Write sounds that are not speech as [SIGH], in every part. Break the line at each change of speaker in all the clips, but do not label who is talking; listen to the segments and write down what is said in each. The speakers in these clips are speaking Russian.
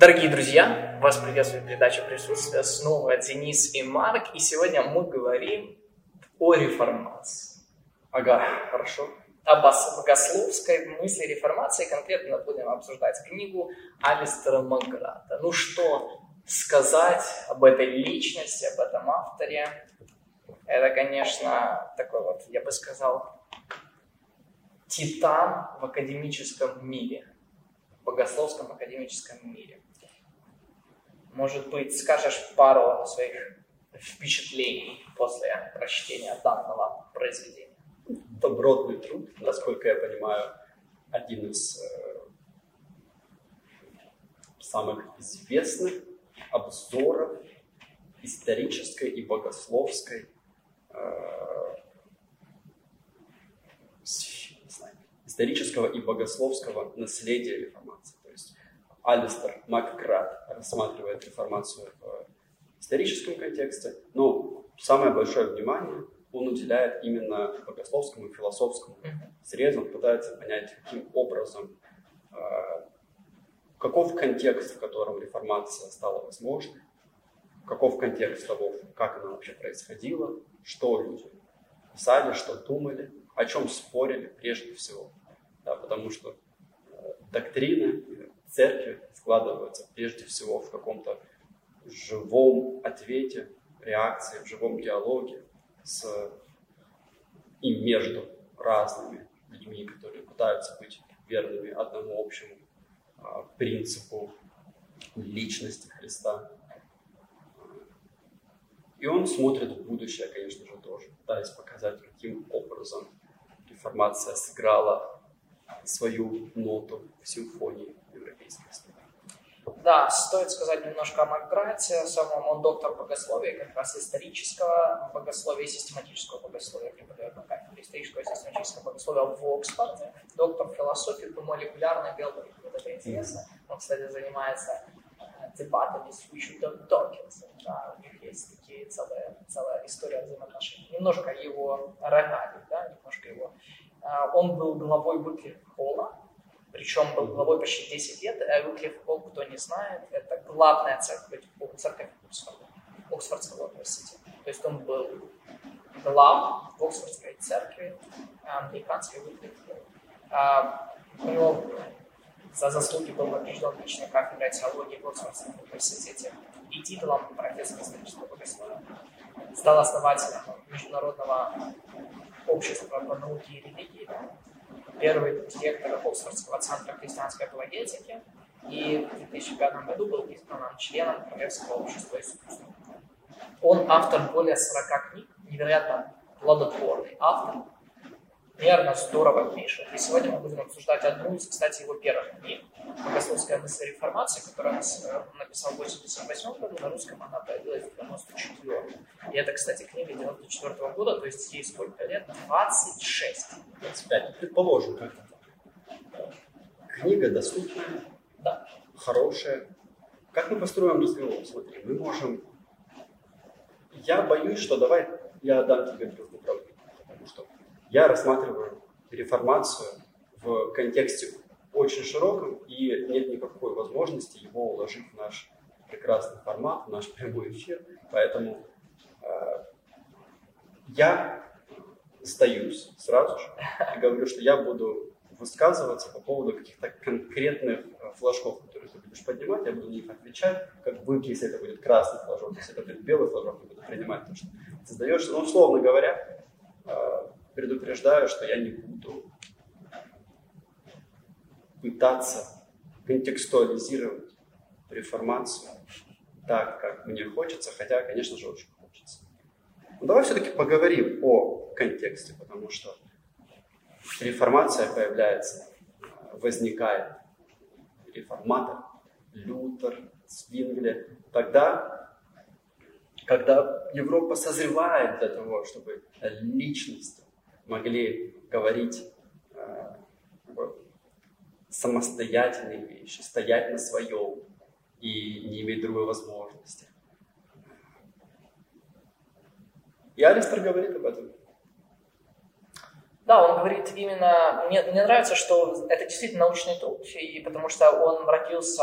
Дорогие друзья, вас приветствует передача присутствия снова Денис и Марк, и сегодня мы говорим о реформации.
Ага, хорошо.
Об богословской мысли реформации, конкретно будем обсуждать книгу Алистера Макграта. Ну что сказать об этой личности, об этом авторе? Это, конечно, такой вот, я бы сказал, титан в академическом мире, в богословском академическом мире. Может быть, скажешь пару своих впечатлений после прочтения данного произведения?
Добротный труд, насколько я понимаю, один из э, самых известных обзоров исторической и богословской э, исторического и богословского наследия реформации. Алистер Макград рассматривает реформацию в историческом контексте, но самое большое внимание он уделяет именно богословскому и философскому срезу, он пытается понять, каким образом, э, каков контекст, в котором реформация стала возможной, каков контекст того, как она вообще происходила, что люди писали, что думали, о чем спорили прежде всего. Да, потому что э, доктрины церкви складываются прежде всего в каком-то живом ответе, реакции, в живом диалоге с и между разными людьми, которые пытаются быть верными одному общему а, принципу личности Христа. И он смотрит в будущее, конечно же, тоже, пытаясь показать, каким образом реформация сыграла свою ноту в симфонии.
Да, стоит сказать немножко о Макграте. Самом он доктор богословия, как раз исторического богословия и систематического богословия, преподает на кафедре исторического и систематического богословия в Оксфорде. Доктор философии по молекулярной биологии. Вот это интересно. Он, кстати, занимается э, дебатами с Richardом Докинсом. Да, у них есть такие целая, целая история взаимоотношений. Немножко его регалий, да, немножко его. Э, он был главой Выклиф Холла, причем был главой почти 10 лет. Выклиф Холл, кто не знает, это главная церковь, церковь Оксфорда, Оксфордского университета. То есть он был глав в Оксфордской церкви американской Выклиф а, У него за заслуги был награжден личной кафедрой теологии в Оксфордском университете и титулом профессора исторического богословия. Стал основателем Международного общества по науке и религии, первый директор Оксфордского центра христианской апологетики, и в 2005 году был избран членом Королевского общества искусства. Он автор более 40 книг, невероятно плодотворный автор, Примерно здорово пишет. И сегодня мы будем обсуждать одну из, кстати, его первых книг «Богословская мысль реформации», которую он э, написал в 88 году, на русском она появилась в 94 И это, кстати, книга 94 -го года, то есть ей сколько лет? 26.
25, ну, предположим, как-то. Книга доступная,
да.
хорошая. Как мы построим разговор? Смотри, мы можем... Я боюсь, что давай я дам тебе что я рассматриваю реформацию в контексте очень широком, и нет никакой возможности его уложить в наш прекрасный формат, в наш прямой эфир. Поэтому э, я сдаюсь сразу же и говорю, что я буду высказываться по поводу каких-то конкретных э, флажков, которые ты будешь поднимать, я буду на них отвечать, как вы, если это будет красный флажок, если это будет белый флажок, я буду принимать то, что ты сдаешься. Но, условно говоря, э, предупреждаю, что я не буду пытаться контекстуализировать реформацию так, как мне хочется, хотя, конечно же, очень хочется. Но давай все-таки поговорим о контексте, потому что реформация появляется, возникает реформатор, Лютер, Свингли, тогда, когда Европа созревает для того, чтобы личность могли говорить э, самостоятельные вещи, стоять на своем и не иметь другой возможности. И Алистер говорит об этом.
Да, он говорит именно... Мне, мне нравится, что это действительно научный труд, и потому что он родился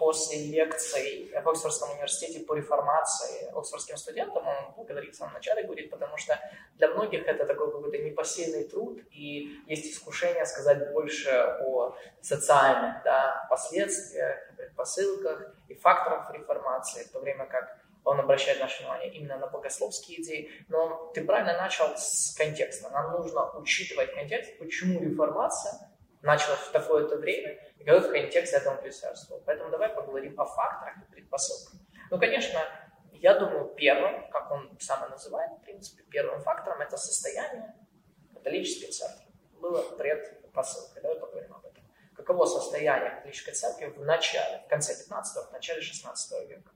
после лекций в Оксфордском университете по реформации оксфордским студентам, он благодарит в самом начале, говорит, потому что для многих это такой какой-то непосильный труд, и есть искушение сказать больше о социальных да, последствиях, предпосылках и факторах реформации, в то время как он обращает наше внимание именно на богословские идеи. Но ты правильно начал с контекста. Нам нужно учитывать контекст, почему реформация началась в такое-то время, и какой контекст этому присутствовал. Поэтому давай поговорим о факторах и предпосылках. Ну, конечно, я думаю, первым, как он сам называет, в принципе, первым фактором это состояние католической церкви. Было предпосылкой. Давай поговорим об этом. Каково состояние католической церкви в начале, в конце 15 в начале 16 века?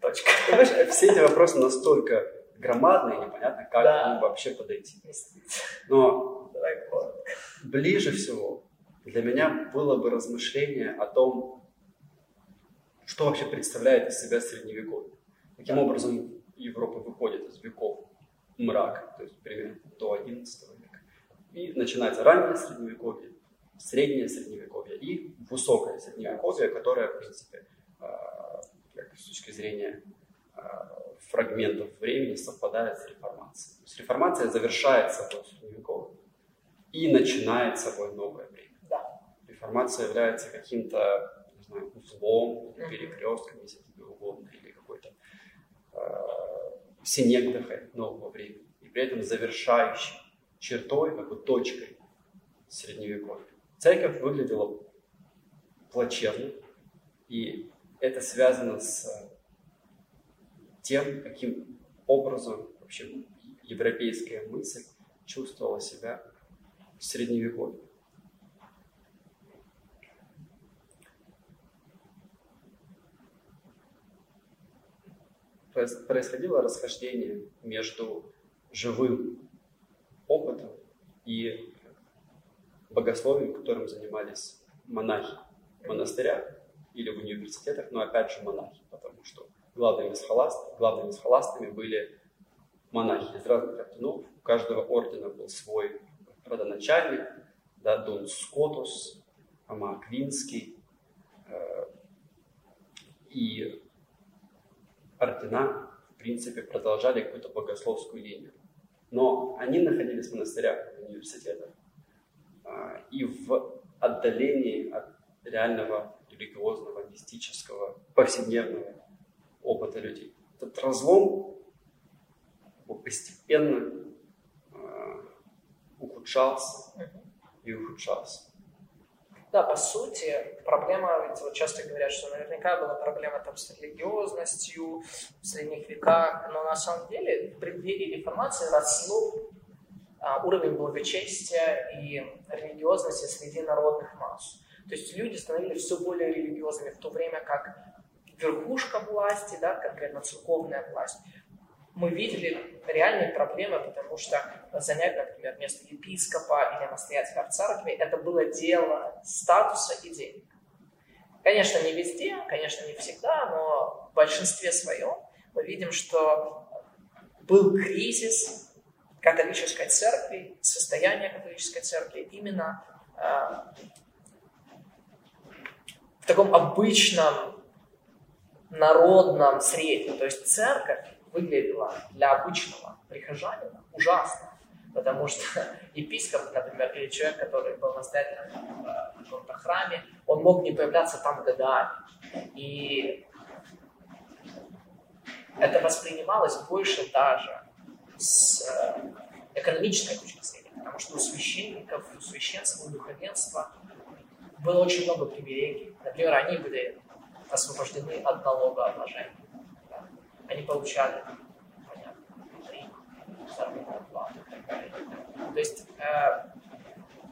Точка. Понимаешь, все эти вопросы настолько громадные, непонятно, как да. к ним вообще подойти. Но ближе всего для меня было бы размышление о том, что вообще представляет из себя средневековье. Каким да. образом Европа выходит из веков мрака, то есть примерно до 11 века. И начинается раннее средневековье, среднее средневековье и высокое средневековье, которое, в принципе, а, с точки зрения фрагментов времени совпадает с реформацией. То есть реформация завершает собой средневековье и начинает собой новое время.
Да.
Реформация является каким-то, знаю, узлом, перекрестком, если тебе угодно, или какой-то э, синектахой нового времени. И при этом завершающей чертой, как бы точкой средневековья. Церковь выглядела плачевно, и это связано с тем, каким образом вообще европейская мысль чувствовала себя в Средневековье. Происходило расхождение между живым опытом и богословием, которым занимались монахи в монастырях или в университетах, но опять же монахи, потому что главными, схоласт, главными схоластами были монахи из разных орденов. У каждого ордена был свой родоначальник, да, Дон Скотус, Ама Аквинский. Э, и ордена, в принципе, продолжали какую-то богословскую линию. Но они находились в монастырях, в университетах. Э, и в отдалении от реального религиозного, мистического, повседневного опыта людей. Этот разлом постепенно э, ухудшался и ухудшался.
Да, по сути, проблема, ведь вот часто говорят, что наверняка была проблема там с религиозностью в средних веках, но на самом деле в преддверии реформации росло а, уровень благочестия и религиозности среди народных масс. То есть люди становились все более религиозными, в то время как верхушка власти, да, конкретно церковная власть, мы видели реальные проблемы, потому что занять, например, место епископа или настоятеля в церкви, это было дело статуса и денег. Конечно, не везде, конечно, не всегда, но в большинстве своем мы видим, что был кризис католической церкви, состояние католической церкви именно э, в таком обычном народном среднем. То есть церковь выглядела для обычного прихожанина ужасно. Потому что [LAUGHS] епископ, например, или человек, который был настоятелем в каком-то храме, он мог не появляться там годами. И это воспринималось больше даже с э, экономической точки зрения, потому что у священников, у священства, у духовенства было очень много привилегий. Например, они были освобождены от налогообложения. Да? Они получали, понятно, три заработную. То есть э,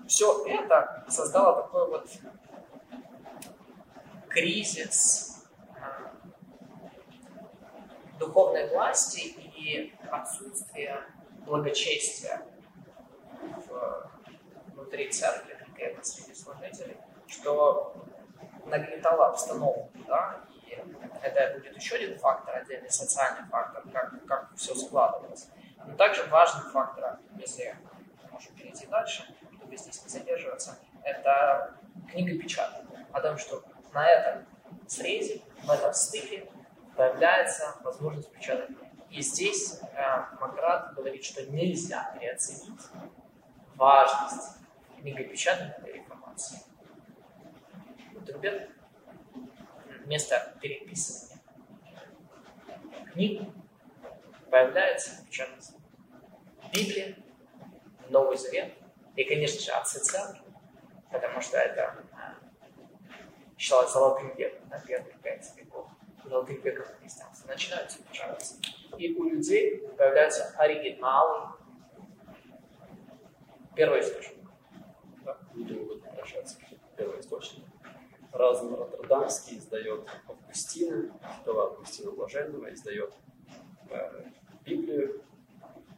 все это создало такой вот кризис э, духовной власти и отсутствие благочестия в, внутри церкви, конкретно среди служителей, что нагнетала обстановку, да, и это будет еще один фактор, отдельный социальный фактор, как, как все складывалось. Но также важный фактор, если можем перейти дальше, ориентироваться, это книга печатная. О том, что на этом срезе, в этом стыке появляется возможность печатать. И здесь э, Макрат говорит, что нельзя переоценить важность книгопечатной реформации. Гутенберг вместо переписывания книг появляется печатный Библия, Новый Завет и, конечно же, отцы церкви, потому что это считалось золотым веком, да, первых пять веков, золотым веком христианства, начинаются печататься. И у людей появляются оригиналы первоисточника.
Да, люди могут обращаться к первоисточнику. Разум Роттердамский издает Августина, святого Августина Блаженного, издает э, Библию.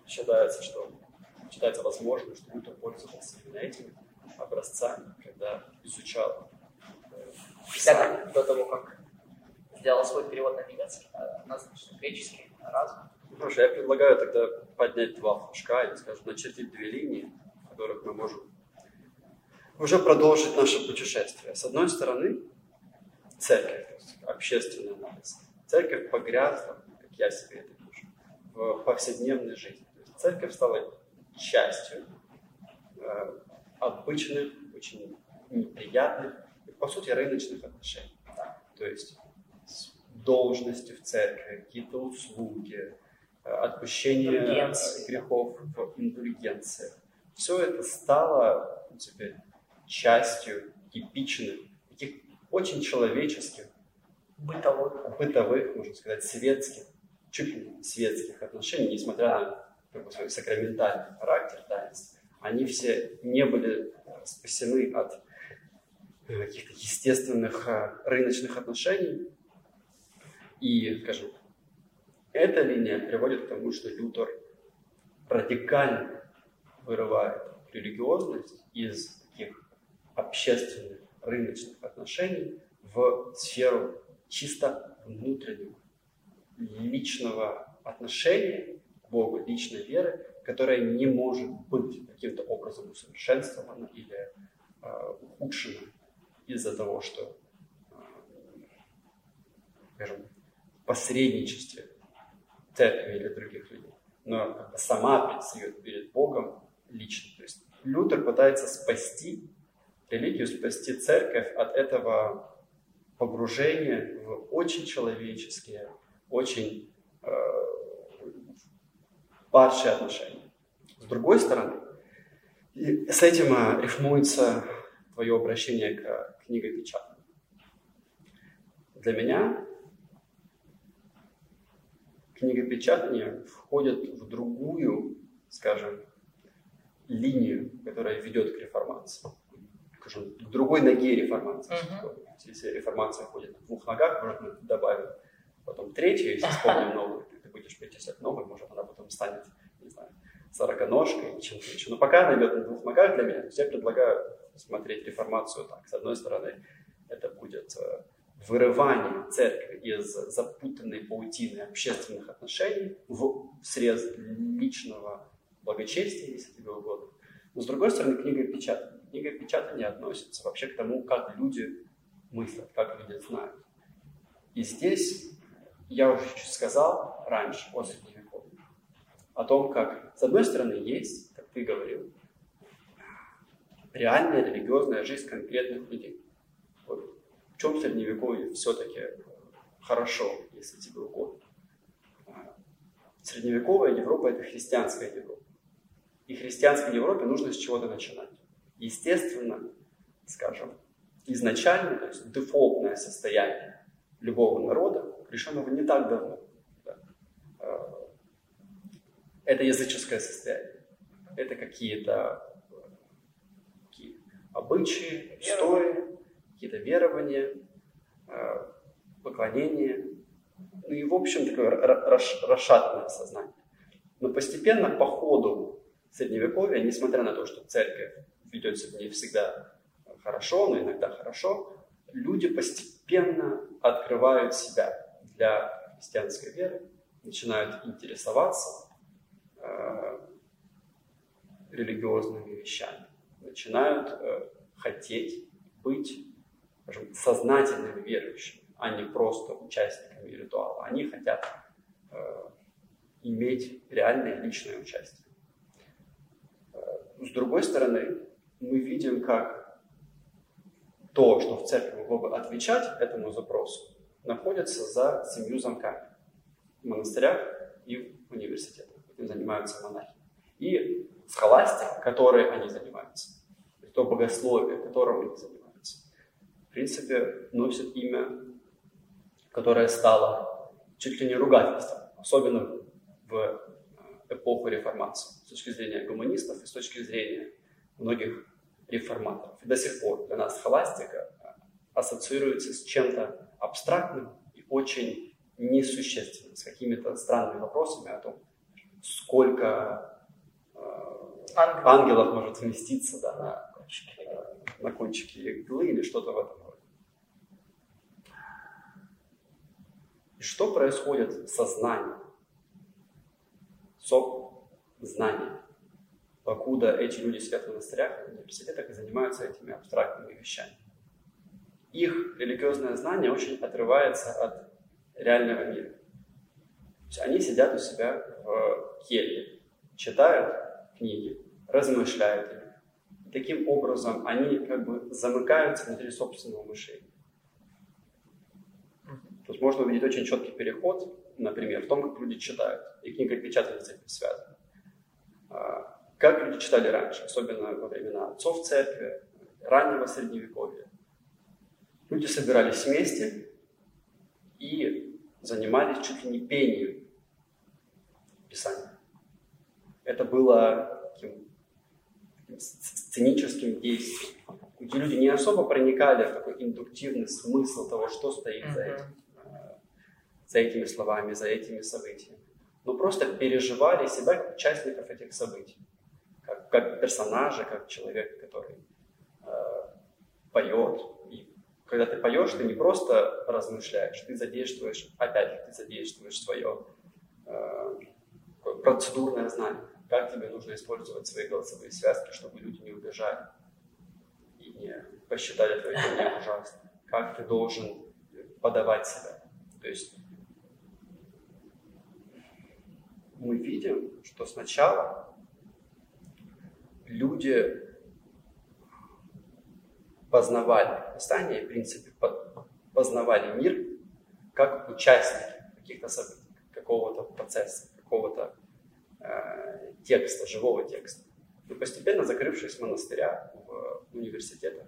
Считается, что считается возможным, что Лютер пользовался именно этими образцами, когда изучал
Писатель до того, как сделал свой перевод на немецкий, а на греческий, разум.
Хорошо, я предлагаю тогда поднять два флажка или, скажем, начертить две линии, которых мы можем уже продолжить наше путешествие. С одной стороны, церковь, общественный анализ. Церковь погрязла, как я себе это вижу, в повседневной жизни. То есть церковь стала частью э, обычных, очень неприятных по сути, рыночных отношений. То есть должности в церкви, какие-то услуги, э, отпущение грехов в индульгенциях. Все это стало теперь частью типичных, таких очень человеческих,
бытовых,
бытовых можно сказать, светских, чуть ли светских отношений, несмотря на как бы, свой сакраментальный характер таинств. Они все не были спасены от каких-то естественных э, рыночных отношений. И, скажем, эта линия приводит к тому, что Лютер радикально вырывает религиозность из общественных рыночных отношений в сферу чисто внутреннего, личного отношения к Богу, личной веры, которая не может быть каким-то образом усовершенствована или э, ухудшена из-за того, что, скажем, посредничестве церкви или других людей, но сама предстает перед Богом лично. То есть Лютер пытается спасти религию, спасти церковь от этого погружения в очень человеческие, очень э, падшие отношения. С другой стороны, и с этим э, рифмуется твое обращение к книгопечатанию. Для меня книгопечатание входит в другую, скажем, линию, которая ведет к реформации. Скажем, к другой ноге реформации. Uh-huh. Если реформация ходит на двух ногах, может, мы добавим потом третью, если вспомним новую, ты будешь перечислять новую, может, она потом станет, не знаю, сороконожкой или чем-то еще. Но пока она идет на двух ногах для меня, я предлагаю смотреть реформацию так. С одной стороны, это будет э, вырывание церкви из запутанной паутины общественных отношений в срез личного благочестия, если тебе угодно. Но с другой стороны, книга печатания. Книга печатания относится вообще к тому, как люди мыслят, как люди знают. И здесь я уже сказал раньше, о Средневековье, о том, как, с одной стороны, есть, как ты говорил, реальная религиозная жизнь конкретных людей. Вот в чем Средневековье все-таки хорошо, если тебе угодно. Средневековая Европа – это христианская Европа. И христианской Европе нужно с чего-то начинать. Естественно, скажем, изначально, то есть дефолтное состояние любого народа, решенного не так давно, да, э, это языческое состояние. Это какие-то обычаи, устои, какие-то верования, э, поклонения. Ну и, в общем, такое расшатанное сознание. Но постепенно, по ходу Средневековья, несмотря на то, что церковь ведет себя не всегда хорошо, но иногда хорошо, люди постепенно открывают себя для христианской веры, начинают интересоваться э, религиозными вещами начинают э, хотеть быть скажем, сознательными верующими, а не просто участниками ритуала. Они хотят э, иметь реальное личное участие. Э, с другой стороны, мы видим, как то, что в церкви могло бы отвечать этому запросу, находится за семью замками в монастырях и в университетах. Этим занимаются монахи. И схоластика, которой они занимаются, то богословие, которым они занимаются, в принципе, носит имя, которое стало чуть ли не ругательством, особенно в э, эпоху реформации, с точки зрения гуманистов и с точки зрения многих реформаторов. И до сих пор для нас схоластика э, ассоциируется с чем-то абстрактным и очень несущественным, с какими-то странными вопросами о том, сколько э, ангелов, ангелов может вместиться да, на, кончике, э, на кончике иглы или что-то в этом роде. И что происходит с сознанием? Со знанием. Покуда эти люди сидят в монастырях, в университетах и занимаются этими абстрактными вещами. Их религиозное знание очень отрывается от реального мира. То есть они сидят у себя в келье, читают книги, размышляют ими. И таким образом они как бы замыкаются внутри собственного мышления. То есть можно увидеть очень четкий переход, например, в том, как люди читают. И книга печатания с этим связана. Как люди читали раньше, особенно во времена отцов церкви, раннего средневековья. Люди собирались вместе и занимались чуть ли не пением Писания. Это было таким, таким сценическим действием, где люди не особо проникали в такой индуктивный смысл того, что стоит за этим, э, за этими словами, за этими событиями, но просто переживали себя как участников этих событий, как, персонажа, как человека, который э, поет. И когда ты поешь, ты не просто размышляешь, ты задействуешь, опять ты задействуешь свое э, процедурное знание, как тебе нужно использовать свои голосовые связки, чтобы люди не убежали и не посчитали твое имя ужасно, как ты должен подавать себя. То есть мы видим, что сначала люди познавали Писание, в принципе, познавали мир как участники каких-то событий, какого-то процесса, какого-то э, текста, живого текста. И постепенно, закрывшись в монастырях, в университетах,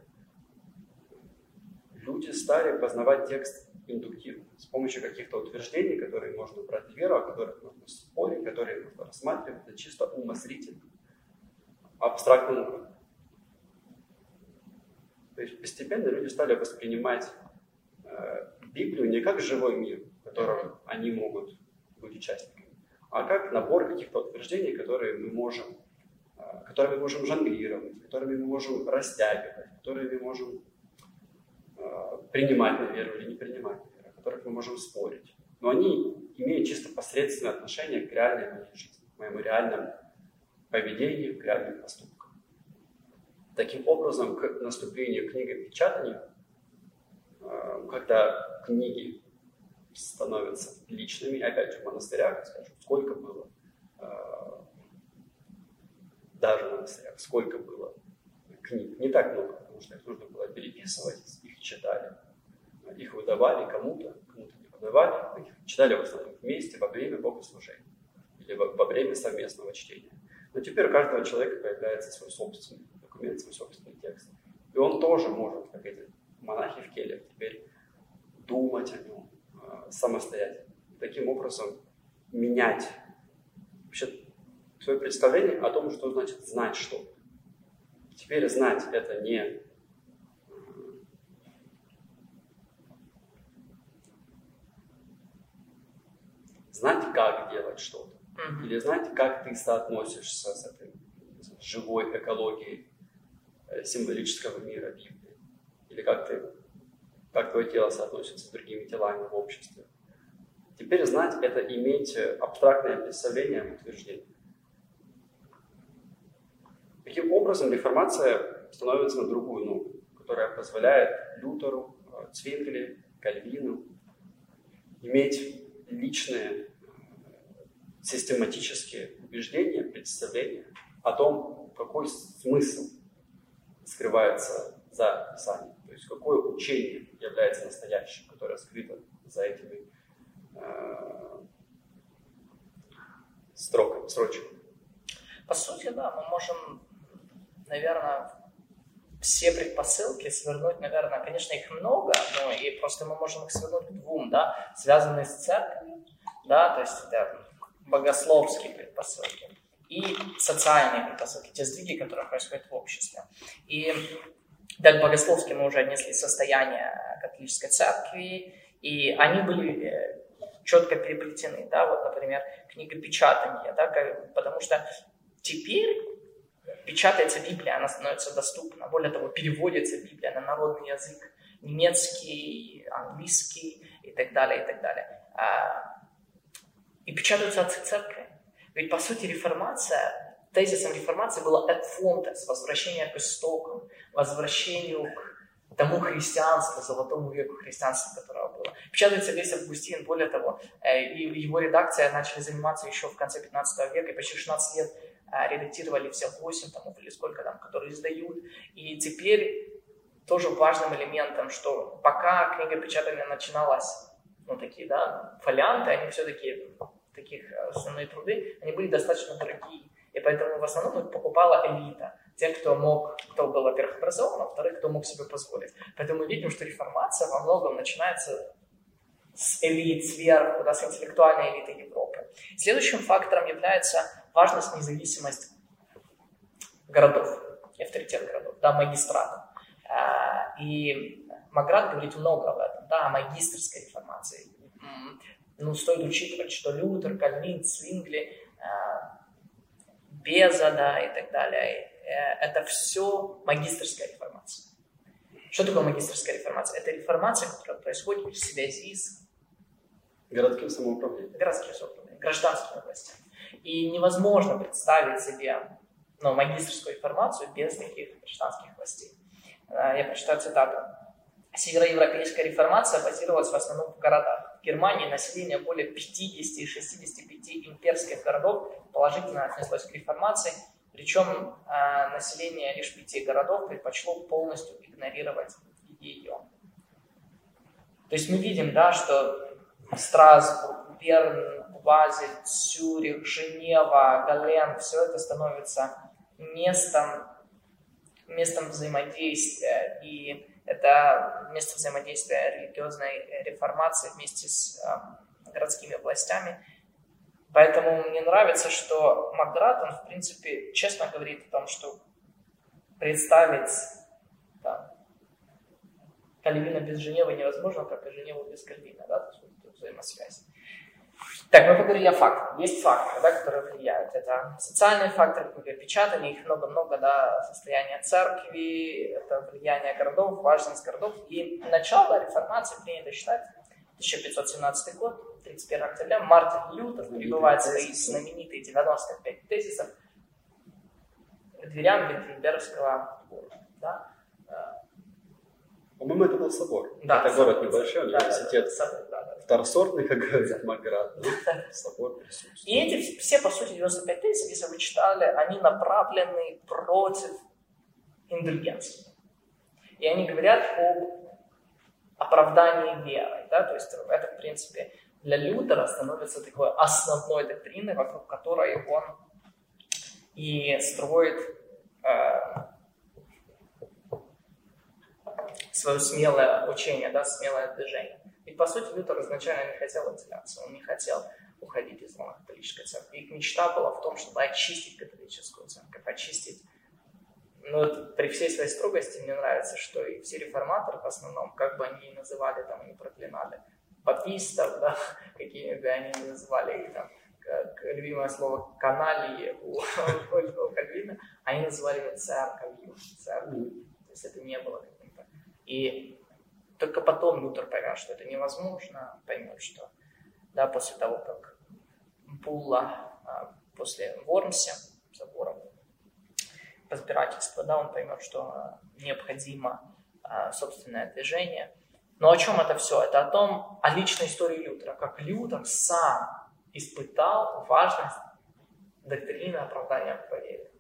люди стали познавать текст индуктивно, с помощью каких-то утверждений, которые можно брать в веру, о которых можно спорить, которые можно рассматривать на чисто умозрительном, абстрактном уровне. То есть постепенно люди стали воспринимать э, Библию не как живой мир, в котором они могут быть участниками, а как набор каких-то утверждений, которые мы можем, э, которыми мы можем жонглировать, которыми мы можем растягивать, которыми мы можем э, принимать на веру или не принимать на веру, о которых мы можем спорить. Но они имеют чисто посредственное отношение к реальной моей жизни, к моему реальному поведению, к реальным поступкам. Таким образом, к наступлению книгопечатания, э, когда книги становятся личными, опять же, в монастырях, скажем, сколько было, э, даже в монастырях, сколько было книг, не так много, потому что их нужно было переписывать, их читали, их выдавали кому-то, кому-то не выдавали, их читали в основном вместе во время богослужения или во время совместного чтения. Но теперь у каждого человека появляется свой собственный документ, свой собственный текст. И он тоже может, как эти монахи в кельях, теперь думать о нем э, самостоятельно. Таким образом менять вообще свое представление о том, что значит знать что-то. Теперь знать это не э, знать, как делать что-то. Mm-hmm. Или знать, как ты соотносишься с этой живой экологией Э, символического мира Библии. Или как, ты, как твое тело соотносится с другими телами в обществе. Теперь знать – это иметь абстрактное представление об. Таким образом, реформация становится на другую ногу, которая позволяет Лютеру, э, Цвингли, Кальвину иметь личные систематические убеждения, представления о том, какой смысл скрывается за Писанием, то есть какое учение является настоящим, которое скрыто за этими э, строками, строчками.
По сути, да, мы можем, наверное, все предпосылки свернуть, наверное, конечно, их много, но и просто мы можем их свернуть к двум, да, связанные с церковью, да, то есть это богословские предпосылки и социальные предпосылки, те сдвиги, которые происходят в обществе. И так богословски мы уже отнесли состояние католической церкви, и они были э, четко переплетены, да, вот, например, книга печатания, да, потому что теперь печатается Библия, она становится доступна. Более того, переводится Библия на народный язык, немецкий, английский и так далее, и так далее. И печатаются отцы церкви. Ведь, по сути, реформация, тезисом реформации было «et fontes», возвращение к истокам, возвращению к тому христианству, золотому веку христианства, которого было. Печатается весь Августин, более того, э, и его редакция начали заниматься еще в конце 15 века, и почти 16 лет э, редактировали все 8 томов или сколько там, которые издают. И теперь тоже важным элементом, что пока книга печатания начиналась, ну такие, да, фолианты, они все-таки таких э, основные труды, они были достаточно дорогие. И поэтому в основном их покупала элита. Те, кто мог, кто был, во-первых, образован, а во-вторых, кто мог себе позволить. Поэтому мы видим, что реформация во многом начинается с элит сверху, да, с интеллектуальной элиты Европы. Следующим фактором является важность независимость городов авторитет городов, да, магистратов. А, и Маград говорит много об этом, да, о магистрской реформации. Ну, стоит учитывать, что Лютер, Кальвин, Свингли, а, Беза, да, и так далее, э, это все магистрская реформация. Что такое магистрская реформация? Это реформация, которая происходит в связи с
городским самоуправлением,
городским самоуправлением гражданскими властями. И невозможно представить себе ну, магистрскую реформацию без таких гражданских властей. Э, я прочитаю цитату. Североевропейская реформация базировалась в основном в городах. В Германии население более 50 и 65 имперских городов положительно отнеслось к реформации, причем э, население лишь пяти городов предпочло полностью игнорировать ее. То есть мы видим, да, что Страсбург, Берн, Базель, Цюрих, Женева, Гален, все это становится местом, местом взаимодействия и это место взаимодействия религиозной реформации вместе с э, городскими властями. Поэтому мне нравится, что Макдрат, он, в принципе, честно говорит о том, что представить там, Кальвина без Женевы невозможно, как и Женеву без Кальвина, да, то есть взаимосвязь. Так, мы поговорили о фактах. Есть факторы, да, которые влияют. Это социальные факторы, например, печатание, их много-много, да, состояние церкви, это влияние городов, важность городов. И начало реформации принято считать 1517 год, 31 октября, Мартин Лютер прибывает свои знаменитые 95 тезисов к дверям Виттенбергского собора. Да?
По-моему, это был собор.
Да,
это город небольшой, университет.
Да, да, да,
второсортный, как говорит Маград.
И эти все, по сути, 95 тезисов, если вы читали, они направлены против индульгенции. И они говорят об оправдании веры. Да? То есть это, в принципе, для Лютера становится такой основной доктриной, вокруг которой он и строит э, свое смелое учение, да, смелое движение. Ведь, по сути, Лютер изначально не хотел отделяться, он не хотел уходить из лона католической церкви. Их мечта была в том, чтобы очистить католическую церковь, очистить но при всей своей строгости мне нравится, что и все реформаторы в основном, как бы они ни называли, там, они проклинали папистов, да, [LAUGHS] какими бы они ни называли их, там, как любимое слово каналии у, [LAUGHS] у Кальвина, они называли его церковью, церковью. То есть это не было каким-то. И только потом Лютер понял, что это невозможно, поймет, что да, после того, как Булла, а, после Вормся, собора разбирательства, да, он поймет, что необходимо собственное движение. Но о чем это все? Это о том, о личной истории Лютера, как Лютер сам испытал важность доктрины оправдания по вере.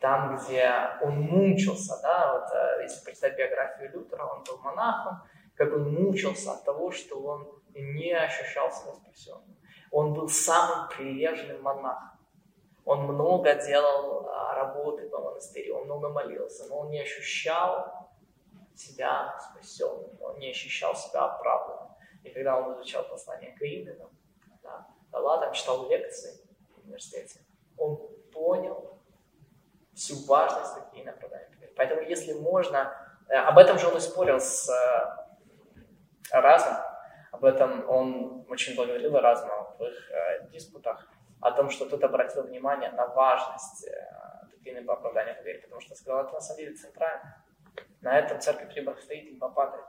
Там, где он мучился, да, вот э, если представить биографию Лютера, он был монахом, как он мучился от того, что он не ощущал себя спасенным. Он был самым приверженным монахом. Он много делал а, работы по монастырю, он много молился, но он не ощущал себя спасенным, он не ощущал себя оправданным. И когда он изучал послание к римлянам, да, да там читал лекции в университете, он понял всю важность такие направления. Поэтому, если можно, э, об этом же он и спорил с Разом, об этом он очень благодарил Разума в их э, диспутах, о том, что тот обратил внимание на важность э, доктрины по оправданию по потому что сказал, это на самом деле центрально. На этом церковь Рибах стоит и падает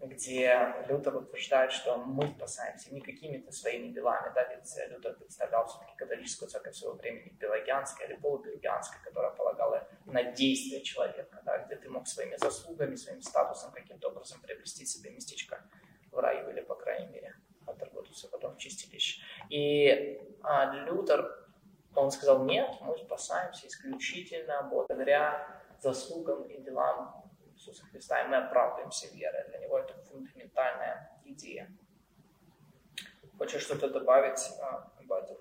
где Лютер утверждает, что мы спасаемся не какими-то своими делами, да, ведь Лютер представлял все-таки католическую церковь своего времени пелагианской или полупелагианской, которая полагала на действие человека, да, где ты мог своими заслугами, своим статусом каким-то образом приобрести себе местечко в раю или, по крайней мере, отработаться потом в чистилище. И а, Лютер, он сказал, нет, мы спасаемся исключительно благодаря заслугам и делам Иисуса Христа, и мы оправдываемся верой. Для него это фундаментальная идея. Хочешь что-то добавить а, об этом?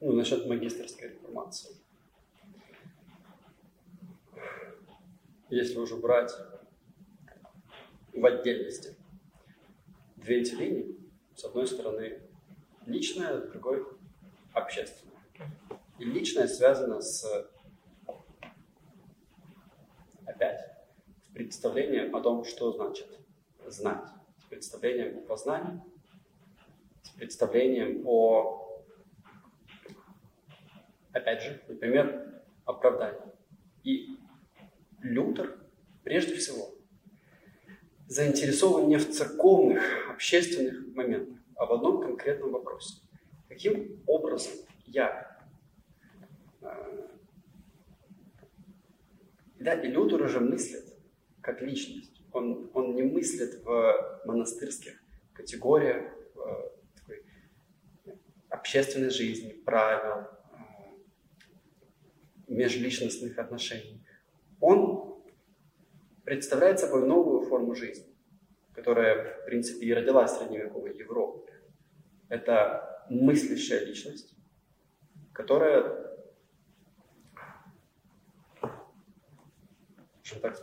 Ну, насчет магистрской реформации. Если уже брать в отдельности две эти линии, с одной стороны личная, с другой общественная. И личная связана с опять с представлением о том, что значит знать, с представлением о познании, с представлением о, опять же, например, оправдании. И Лютер, прежде всего, заинтересован не в церковных, общественных моментах, а в одном конкретном вопросе. Каким образом я э, да, и Лютер уже мыслит как личность. Он, он не мыслит в монастырских категориях, в такой общественной жизни, правил, э, межличностных отношений. Он представляет собой новую форму жизни, которая, в принципе, и родилась в средневековой Европе. Это мыслящая личность, которая скажем так,